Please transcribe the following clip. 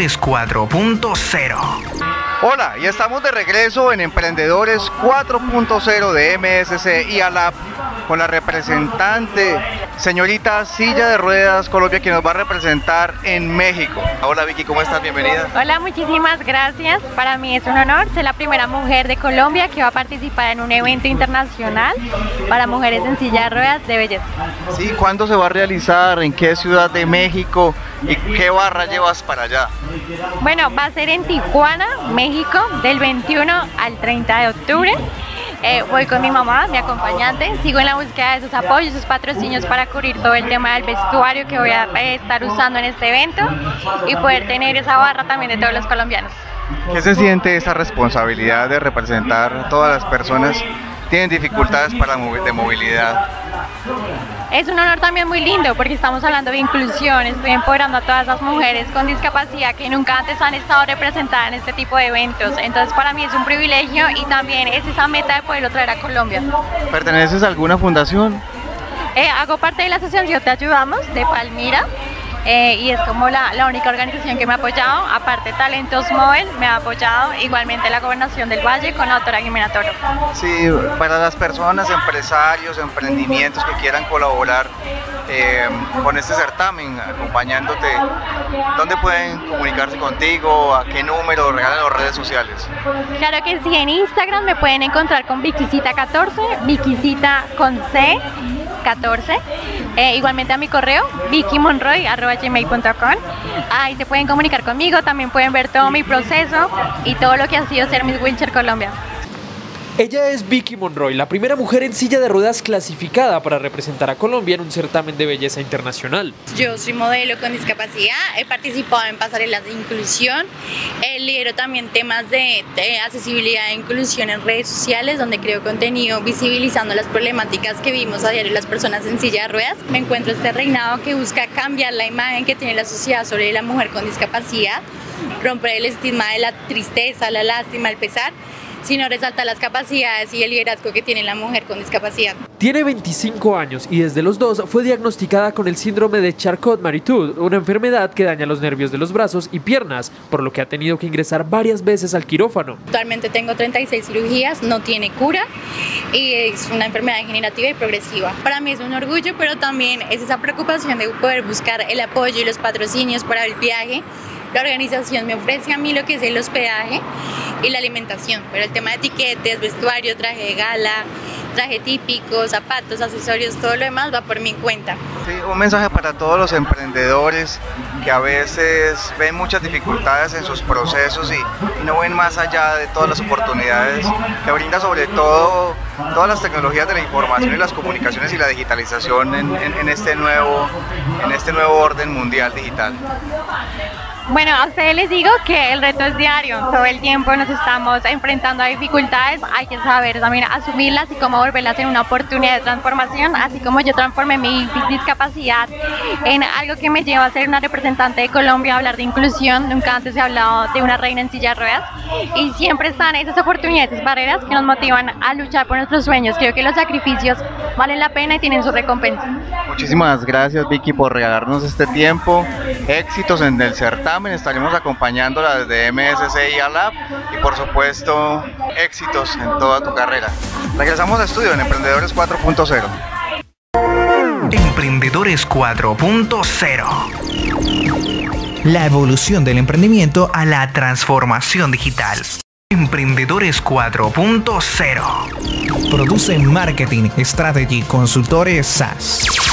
Emprendedores 4.0. Hola, y estamos de regreso en Emprendedores 4.0 de MSC y ALAP con la representante, señorita Silla de Ruedas Colombia, que nos va a representar en México. Hola Vicky, ¿cómo estás? Bienvenida. Hola, muchísimas gracias. Para mí es un honor ser la primera mujer de Colombia que va a participar en un evento internacional para mujeres en silla de ruedas de belleza. Sí, ¿cuándo se va a realizar? ¿En qué ciudad de México? ¿Y qué barra llevas para allá? Bueno, va a ser en Tijuana, México, del 21 al 30 de octubre. Eh, voy con mi mamá, mi acompañante, sigo en la búsqueda de sus apoyos, sus patrocinios para cubrir todo el tema del vestuario que voy a eh, estar usando en este evento y poder tener esa barra también de todos los colombianos. ¿Qué se siente esa responsabilidad de representar a todas las personas tienen dificultades para de movilidad? Es un honor también muy lindo porque estamos hablando de inclusión, estoy empoderando a todas las mujeres con discapacidad que nunca antes han estado representadas en este tipo de eventos. Entonces para mí es un privilegio y también es esa meta de poderlo traer a Colombia. ¿Perteneces a alguna fundación? Eh, hago parte de la asociación Te Ayudamos de Palmira. Eh, y es como la, la, única organización que me ha apoyado, aparte Talentos Móvil me ha apoyado, igualmente la Gobernación del Valle con la doctora Jimena Toro. Sí, para las personas, empresarios, emprendimientos que quieran colaborar eh, con este certamen, acompañándote, ¿dónde pueden comunicarse contigo? ¿A qué número? Regalan las redes sociales. Claro que sí, en Instagram me pueden encontrar con Vikicita14, Vikicita con C 14. Eh, igualmente a mi correo, vickymonroy.gmail.com. Ahí se pueden comunicar conmigo, también pueden ver todo mi proceso y todo lo que ha sido ser Miss Wincher Colombia. Ella es Vicky Monroy, la primera mujer en silla de ruedas clasificada para representar a Colombia en un certamen de belleza internacional. Yo soy modelo con discapacidad, he participado en pasarelas de inclusión, eh, lidero también temas de, accesibilidad e inclusión en redes sociales, donde creo contenido visibilizando las problemáticas que vimos a diario las personas en silla de ruedas. Me encuentro este reinado que busca cambiar la imagen que tiene la sociedad sobre la mujer con discapacidad, romper el estigma de la tristeza, la lástima, el pesar sino resalta las capacidades y el liderazgo que tiene la mujer con discapacidad. Tiene 25 años y desde los dos fue diagnosticada con el síndrome de Charcot-Marie-Tooth, una enfermedad que daña los nervios de los brazos y piernas, por lo que ha tenido que ingresar varias veces al quirófano. Actualmente tengo 36 cirugías, no tiene cura y es una enfermedad degenerativa y progresiva. Para mí es un orgullo, pero también es esa preocupación de poder buscar el apoyo y los patrocinios para el viaje la organización me ofrece a mí lo que es el hospedaje y la alimentación, pero el tema de etiquetes, vestuario, traje de gala, traje típico, zapatos, accesorios, todo lo demás va por mi cuenta. Sí, un mensaje para todos los emprendedores que a veces ven muchas dificultades en sus procesos y, no ven más allá de todas las oportunidades que brinda sobre todo todas las tecnologías de la información y las comunicaciones y la digitalización en, en este, nuevo, en este nuevo orden mundial digital. Bueno, a ustedes les digo que el reto es diario, todo el tiempo nos estamos enfrentando a dificultades, hay que saber también asumirlas y cómo volverlas en una oportunidad de transformación, así como yo transformé mi discapacidad en algo que me lleva a ser una representante de Colombia, a hablar de inclusión, nunca antes he hablado de una reina en silla de ruedas. Y siempre están esas oportunidades, esas barreras que nos motivan a luchar por nuestros sueños, creo que los sacrificios valen la pena y tienen su recompensa. Muchísimas gracias Vicky por regalarnos este tiempo, éxitos en el certamen estaremos acompañándola desde MSC y ALAB y por supuesto éxitos en toda tu carrera. Regresamos a estudio en Emprendedores 4.0. Emprendedores 4.0 La evolución del emprendimiento a la transformación digital. Emprendedores 4.0 Produce Marketing Strategy Consultores SaaS.